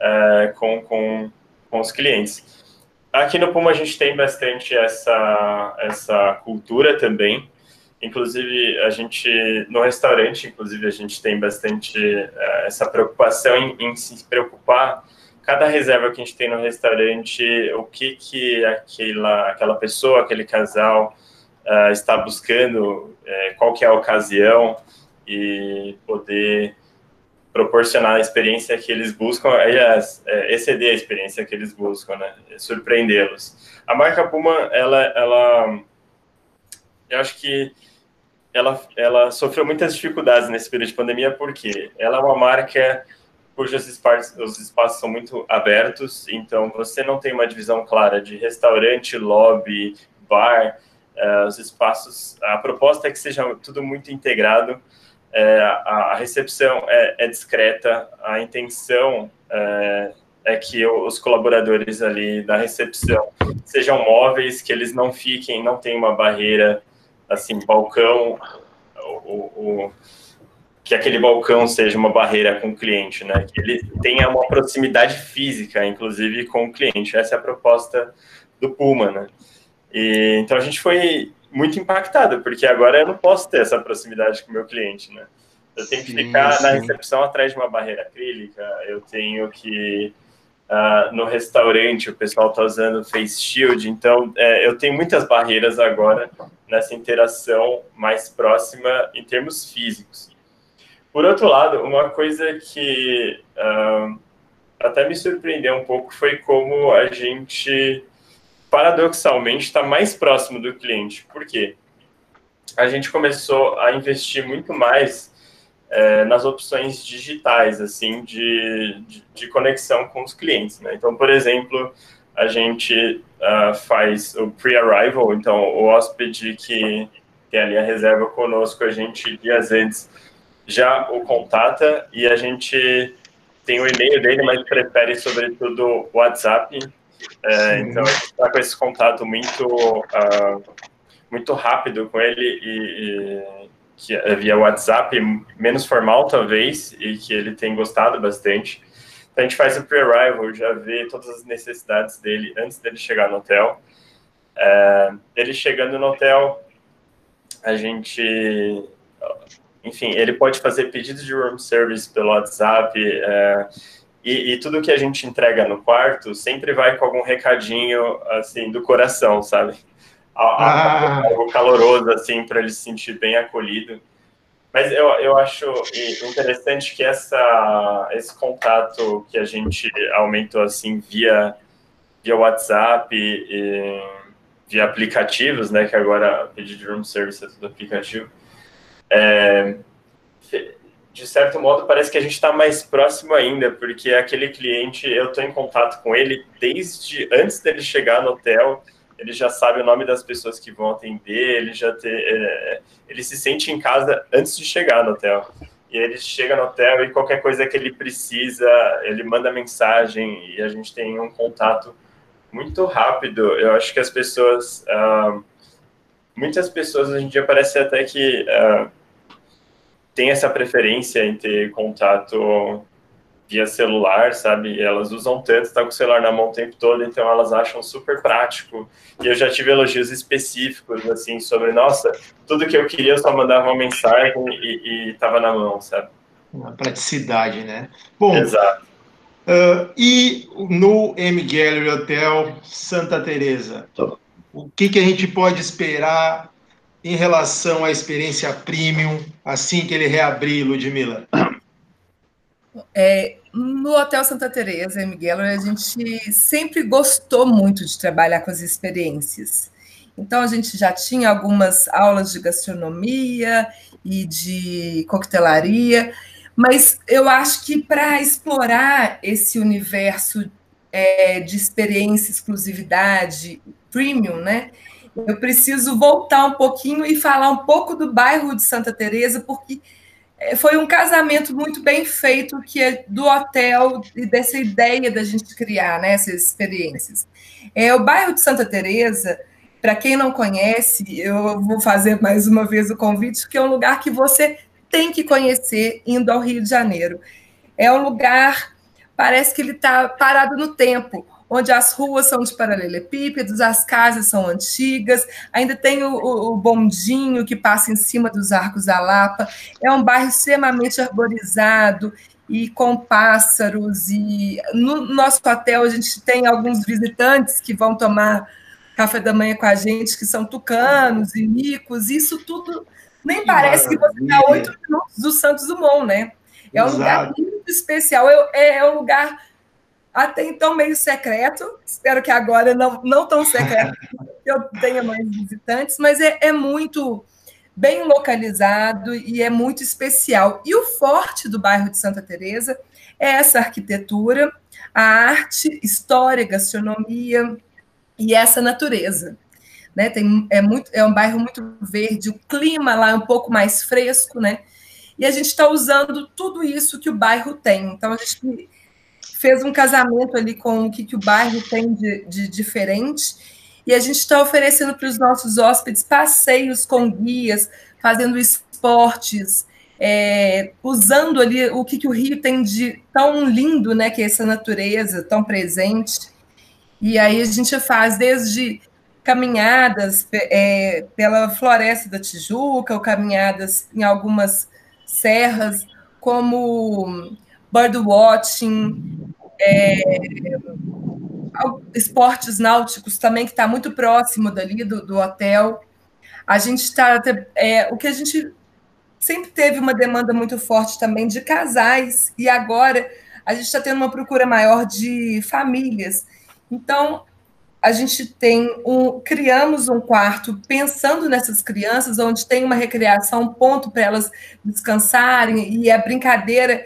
é, com, com, com os clientes. Aqui no Puma a gente tem bastante essa, essa cultura também. Inclusive, a gente, no restaurante, inclusive, a gente tem bastante uh, essa preocupação em, em, se preocupar, cada reserva que a gente tem no restaurante, o que que aquela, aquela pessoa, aquele casal uh, está buscando, uh, qual que é a ocasião, e poder proporcionar a experiência que eles buscam, aliás, é, exceder a experiência que eles buscam, né? Surpreendê-los. A marca Puma, ela, ela, eu acho que ela, ela sofreu muitas dificuldades nesse período de pandemia, porque ela é uma marca cujos espaços, os espaços são muito abertos, então você não tem uma divisão clara de restaurante, lobby, bar, uh, os espaços, a proposta é que seja tudo muito integrado, é, a, a, recepção é, é, discreta, a intenção é, é, que os colaboradores ali da recepção sejam móveis, que eles não fiquem, não tem uma barreira, assim, balcão, o, o, que aquele balcão seja uma barreira com o cliente, né? Que ele tenha uma proximidade física, inclusive, com o cliente. Essa é a proposta do Puma, né? E, então a gente foi muito impactado, porque agora eu não posso ter essa proximidade com o meu cliente, né? Eu tenho que sim, ficar sim. na recepção atrás de uma barreira acrílica, eu tenho que uh, no restaurante o pessoal está usando face shield, então é, eu tenho muitas barreiras agora nessa interação mais próxima em termos físicos. Por outro lado, uma coisa que uh, até me surpreendeu um pouco foi como a gente paradoxalmente, está mais próximo do cliente. Por quê? A gente começou a investir muito mais é, nas opções digitais, assim, de, de, de, conexão com os clientes, né? Então, por exemplo, a gente uh, faz o pre-arrival, então o hóspede que tem ali a reserva conosco, a gente dias antes já o contata e a gente tem o e-mail dele, mas prefere sobretudo o WhatsApp é, então, a gente está com esse contato muito, uh, muito rápido com ele e, que é via WhatsApp, menos formal talvez, e que ele tem gostado bastante. Então a gente faz o pre-arrival, já vê todas as necessidades dele antes dele chegar no hotel. É, ele chegando no hotel, a gente, enfim, ele pode fazer pedidos de room service pelo WhatsApp. É, e, e, tudo que a gente entrega no quarto sempre vai com algum recadinho assim do coração, sabe? Ah. Algo caloroso assim para ele se sentir bem acolhido. Mas eu, eu acho interessante que essa, esse contato que a gente aumentou assim via, via WhatsApp e via aplicativos, né? Que agora pedir de room service é tudo aplicativo. É, de certo modo, parece que a gente está mais próximo ainda, porque aquele cliente, eu estou em contato com ele desde antes dele chegar no hotel ele já sabe o nome das pessoas que vão atender, ele já te, é, ele se sente em casa antes de chegar no hotel. E ele chega no hotel e qualquer coisa que ele precisa, ele manda mensagem e a gente tem um contato muito rápido. Eu acho que as pessoas, uh, muitas pessoas hoje em dia parece até que uh, tem essa preferência em ter contato via celular, sabe? Elas usam tanto, tá com o celular na mão o tempo todo, então elas acham super prático. E eu já tive elogios específicos, assim, sobre, nossa, tudo que eu queria eu só mandava uma mensagem e, e tava na mão, sabe? Uma praticidade, né? Bom, Exato. Uh, e no M Gallery Hotel Santa Teresa, o que, que a gente pode esperar em relação à experiência premium assim que ele reabrir, Ludmilla? É, no Hotel Santa Teresa, Miguel, a gente sempre gostou muito de trabalhar com as experiências. Então, a gente já tinha algumas aulas de gastronomia e de coquetelaria, mas eu acho que para explorar esse universo é, de experiência, exclusividade, premium, né? Eu preciso voltar um pouquinho e falar um pouco do bairro de Santa Teresa, porque é, foi um casamento muito bem feito que é do hotel e dessa ideia da gente criar né, essas experiências. É, o bairro de Santa Teresa, para quem não conhece, eu vou fazer mais uma vez o convite, que é um lugar que você tem que conhecer indo ao Rio de Janeiro. É um lugar, parece que ele está parado no tempo onde as ruas são de paralelepípedos, as casas são antigas, ainda tem o, o, bondinho que passa em cima dos arcos da Lapa. É um bairro extremamente arborizado e com pássaros. E no nosso hotel a gente tem alguns visitantes que vão tomar café da manhã com a gente, que são tucanos e micos. Isso tudo nem que parece maravilha. que você está oito minutos do Santos Dumont, né? É um Exato. lugar muito especial. É, é um lugar até então meio secreto, espero que agora não, não tão secreto, eu tenha mais visitantes, mas é, é muito bem localizado e é muito especial. E o forte do bairro de Santa Teresa é essa arquitetura, a arte, história, gastronomia e essa natureza. Né? Tem, é, muito, é um bairro muito verde, o clima lá é um pouco mais fresco, né? E a gente está usando tudo isso que o bairro tem. Então, a gente fez um casamento ali com o que, que o bairro tem de, de diferente. E a gente está oferecendo para os nossos hóspedes passeios com guias, fazendo esportes, é, usando ali o que, que o Rio tem de tão lindo, né? Que é essa natureza tão presente. E aí a gente faz desde caminhadas é, pela floresta da Tijuca, ou caminhadas em algumas serras, como birdwatching, é, esportes náuticos também, que está muito próximo dali do, do hotel. A gente está. É, o que a gente sempre teve uma demanda muito forte também de casais, e agora a gente está tendo uma procura maior de famílias. Então, a gente tem um, criamos um quarto pensando nessas crianças, onde tem uma recreação, um ponto para elas descansarem, e a brincadeira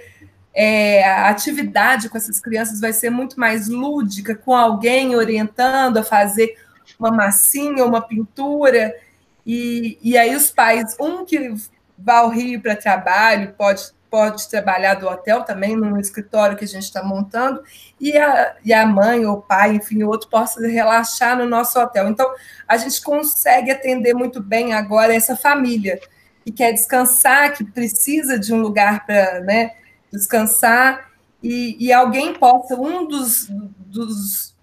é, a atividade com essas crianças vai ser muito mais lúdica, com alguém orientando a fazer uma massinha, uma pintura, e, e aí os pais, um que vai ao Rio para trabalho, pode, pode trabalhar do hotel também, num escritório que a gente está montando, e a, e a mãe ou o pai, enfim, o outro possa relaxar no nosso hotel. Então, a gente consegue atender muito bem agora essa família que quer descansar, que precisa de um lugar para né, descansar, e, e, alguém possa, um dos, dos,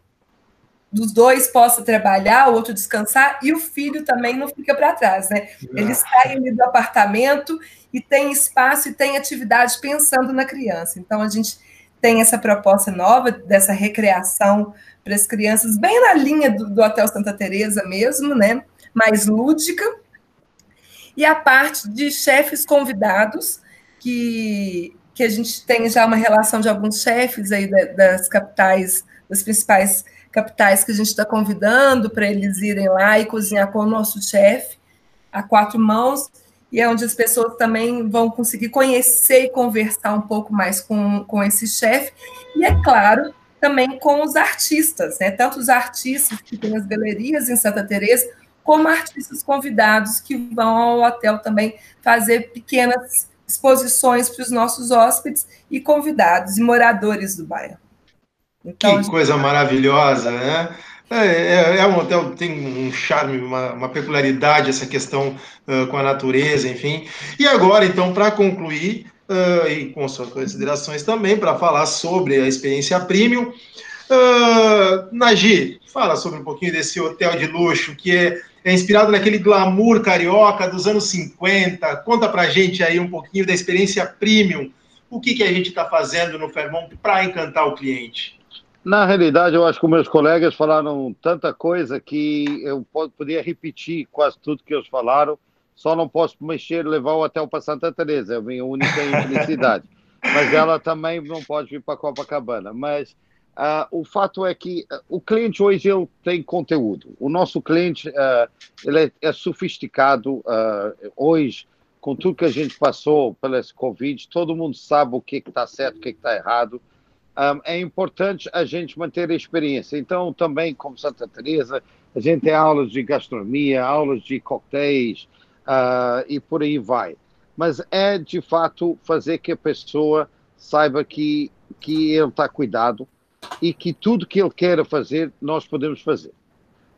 dos dois possa trabalhar, o outro descansar, e o filho também não fica para trás, né? Ele sai ali do apartamento e tem espaço e tem atividade pensando na criança. Então, a gente tem essa proposta nova dessa recreação para as crianças, bem na linha do, do Hotel Santa Teresa mesmo, né? Mais lúdica. E a parte de chefes convidados, que, que a gente tem já uma relação de alguns chefes aí das capitais, das principais capitais que a gente está convidando para eles irem lá e cozinhar com o nosso chefe, a quatro mãos, e é onde as pessoas também vão conseguir conhecer e conversar um pouco mais com, com esse chefe, e é claro, também com os artistas, né? Tanto os artistas que têm as galerias em Santa Teresa, como artistas convidados que vão ao hotel também fazer pequenas exposições para os nossos hóspedes e convidados e moradores do bairro. Então, que coisa maravilhosa, né? É, é, é, um hotel tem um charme, uma, uma peculiaridade essa questão uh, com a natureza, enfim. E agora, então, para concluir, uh, e com suas considerações também, para falar sobre a experiência premium, uh, Nagi, fala sobre um pouquinho desse hotel de luxo que é, é inspirado naquele glamour carioca dos anos 50. Conta para gente aí um pouquinho da experiência premium. O que, que a gente está fazendo no Fairmont para encantar o cliente? Na realidade, eu acho que meus colegas falaram tanta coisa que eu poderia repetir quase tudo que eles falaram, só não posso mexer, levar o hotel para Santa Teresa, é a minha única infelicidade. Mas ela também não pode vir para Copacabana. Mas uh, o fato é que uh, o cliente hoje ele tem conteúdo. O nosso cliente uh, ele é, é sofisticado hoje, com tudo que a gente passou pela Covid, todo mundo sabe o que está certo, o que está errado um, é importante a gente manter a experiência. Então, também, como Santa Teresa, a gente tem aulas de gastronomia, aulas de coquetéis e por aí vai. Mas é, de fato, fazer que a pessoa saiba que, que ele está cuidado e que tudo que ele queira fazer, nós podemos fazer.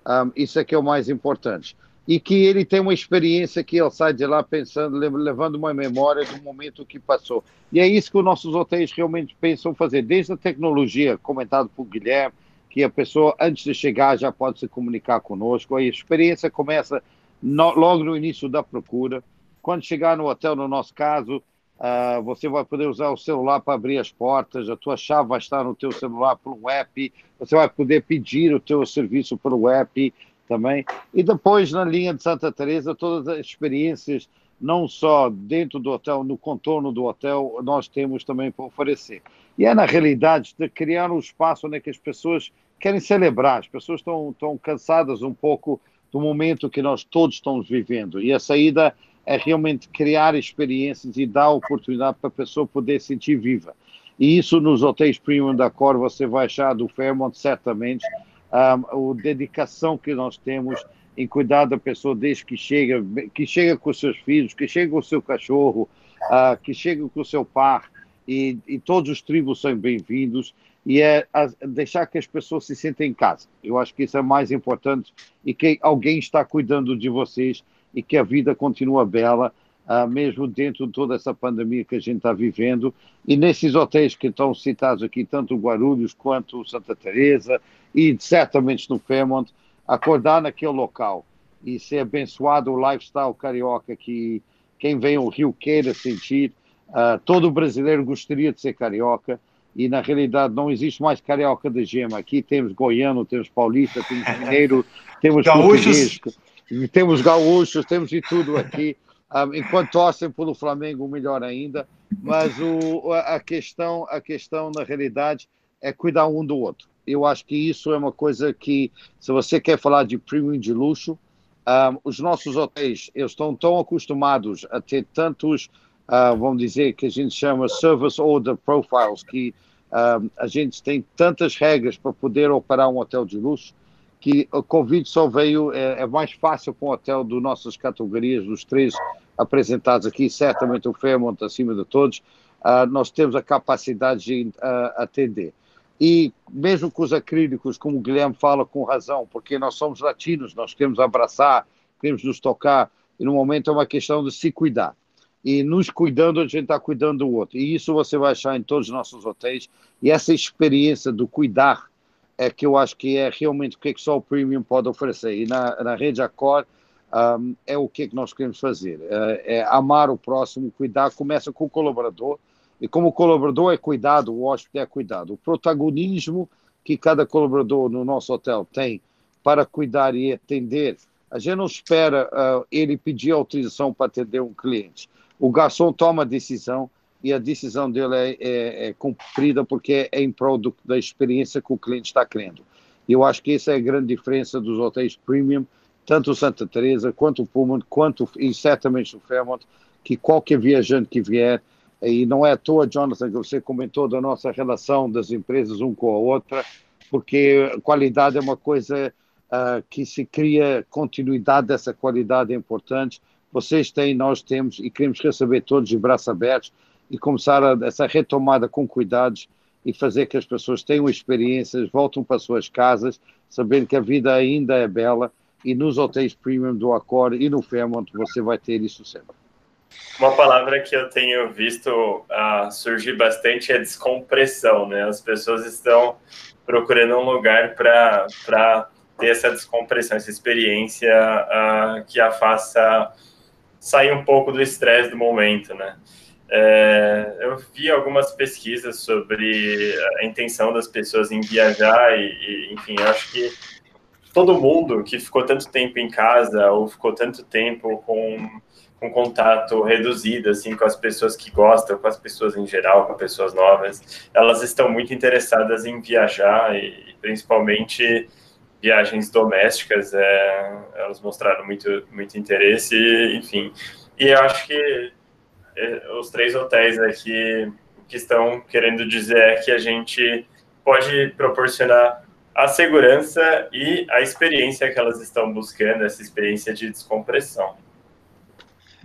Um, isso é que é o mais importante e que ele tem uma experiência que ele sai de lá pensando, levando uma memória do momento que passou. E é isso que os nossos hotéis realmente pensam fazer, desde a tecnologia, comentado por Guilherme, que a pessoa, antes de chegar, já pode se comunicar conosco. A experiência começa no, logo no início da procura. Quando chegar no hotel, no nosso caso, uh, você vai poder usar o celular para abrir as portas, a tua chave vai estar no teu celular pelo app, você vai poder pedir o teu serviço pelo app, também. E depois, na linha de Santa Teresa, todas as experiências, não só dentro do hotel, no contorno do hotel, nós temos também para oferecer. E é, na realidade, de criar um espaço onde as pessoas querem celebrar, as pessoas estão cansadas um pouco do momento que nós todos estamos vivendo. E a saída é realmente criar experiências e dar oportunidade para a pessoa poder sentir viva. E isso nos hotéis premium da Cor você vai achar do Fairmont certamente um, a dedicação que nós temos em cuidar da pessoa desde que chega, que chega com os seus filhos, que chega com o seu cachorro, uh, que chega com o seu par, e, e todos os tribos são bem-vindos, e é deixar que as pessoas se sentem em casa. Eu acho que isso é mais importante e que alguém está cuidando de vocês e que a vida continua bela, uh, mesmo dentro de toda essa pandemia que a gente está vivendo. E nesses hotéis que estão citados aqui, tanto Guarulhos quanto Santa Teresa, e certamente no Fairmont, acordar naquele local e ser abençoado o lifestyle carioca que quem vem ao Rio queira sentir. Uh, todo brasileiro gostaria de ser carioca e na realidade não existe mais carioca da gema. Aqui temos goiano, temos paulista, temos mineiro, temos gaúchos, temos gaúchos, temos de tudo aqui. Ah, enquanto torcem pelo Flamengo, melhor ainda. Mas o, a questão, a questão na realidade é cuidar um do outro eu acho que isso é uma coisa que, se você quer falar de premium de luxo, um, os nossos hotéis eles estão tão acostumados a ter tantos, uh, vamos dizer, que a gente chama service order profiles, que um, a gente tem tantas regras para poder operar um hotel de luxo, que o Covid só veio, é, é mais fácil para um hotel de nossas categorias, dos três apresentados aqui, certamente o Fairmont acima de todos, uh, nós temos a capacidade de uh, atender. E mesmo com os acrílicos, como o Guilherme fala com razão, porque nós somos latinos, nós queremos abraçar, queremos nos tocar, e no momento é uma questão de se cuidar. E nos cuidando, a gente está cuidando do outro. E isso você vai achar em todos os nossos hotéis. E essa experiência do cuidar é que eu acho que é realmente o que, é que só o Premium pode oferecer. E na, na rede Accor um, é o que, é que nós queremos fazer. É, é amar o próximo, cuidar, começa com o colaborador. E como o colaborador é cuidado, o hóspede é cuidado. O protagonismo que cada colaborador no nosso hotel tem para cuidar e atender. A gente não espera uh, ele pedir autorização para atender um cliente. O garçom toma a decisão e a decisão dele é, é, é cumprida porque é em prol do, da experiência que o cliente está querendo. Eu acho que essa é a grande diferença dos hotéis premium, tanto o Santa Teresa quanto o Pullman, quanto e certamente o Fairmont, que qualquer viajante que vier e não é à toa, Jonathan, que você comentou da nossa relação das empresas um com a outra, porque qualidade é uma coisa uh, que se cria, continuidade dessa qualidade é importante. Vocês têm, nós temos, e queremos receber todos de braços abertos e começar a, essa retomada com cuidados e fazer que as pessoas tenham experiências, voltem para suas casas, sabendo que a vida ainda é bela e nos hotéis premium do Accor e no Fairmont você vai ter isso sempre. Uma palavra que eu tenho visto uh, surgir bastante é descompressão, né? As pessoas estão procurando um lugar para ter essa descompressão, essa experiência uh, que a faça sair um pouco do estresse do momento, né? É, eu vi algumas pesquisas sobre a intenção das pessoas em viajar e, e enfim, acho que todo mundo que ficou tanto tempo em casa ou ficou tanto tempo com com contato reduzido assim com as pessoas que gostam, com as pessoas em geral, com pessoas novas, elas estão muito interessadas em viajar e principalmente viagens domésticas, é, elas mostraram muito muito interesse, enfim. E eu acho que os três hotéis aqui que estão querendo dizer é que a gente pode proporcionar a segurança e a experiência que elas estão buscando, essa experiência de descompressão.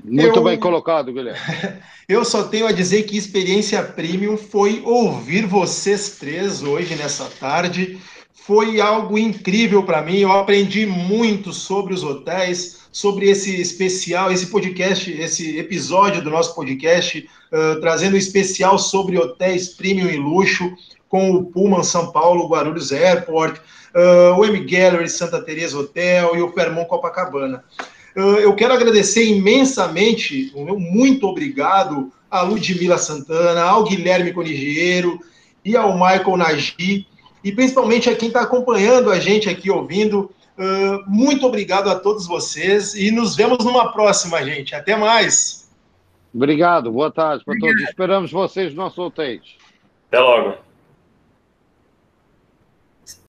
Muito eu, bem colocado, Guilherme. Eu só tenho a dizer que experiência premium foi ouvir vocês três hoje, nessa tarde. Foi algo incrível para mim. Eu aprendi muito sobre os hotéis, sobre esse especial, esse podcast, esse episódio do nosso podcast, uh, trazendo um especial sobre hotéis premium e luxo, com o Pullman São Paulo, Guarulhos Airport, uh, o M Gallery Santa Teresa Hotel e o Fairmont Copacabana. Eu quero agradecer imensamente, muito obrigado a Ludmila Santana, ao Guilherme Conigiero e ao Michael Nagy, e principalmente a quem está acompanhando a gente aqui, ouvindo. Muito obrigado a todos vocês e nos vemos numa próxima, gente. Até mais. Obrigado, boa tarde para todos. Esperamos vocês no nosso hotéis. Até logo.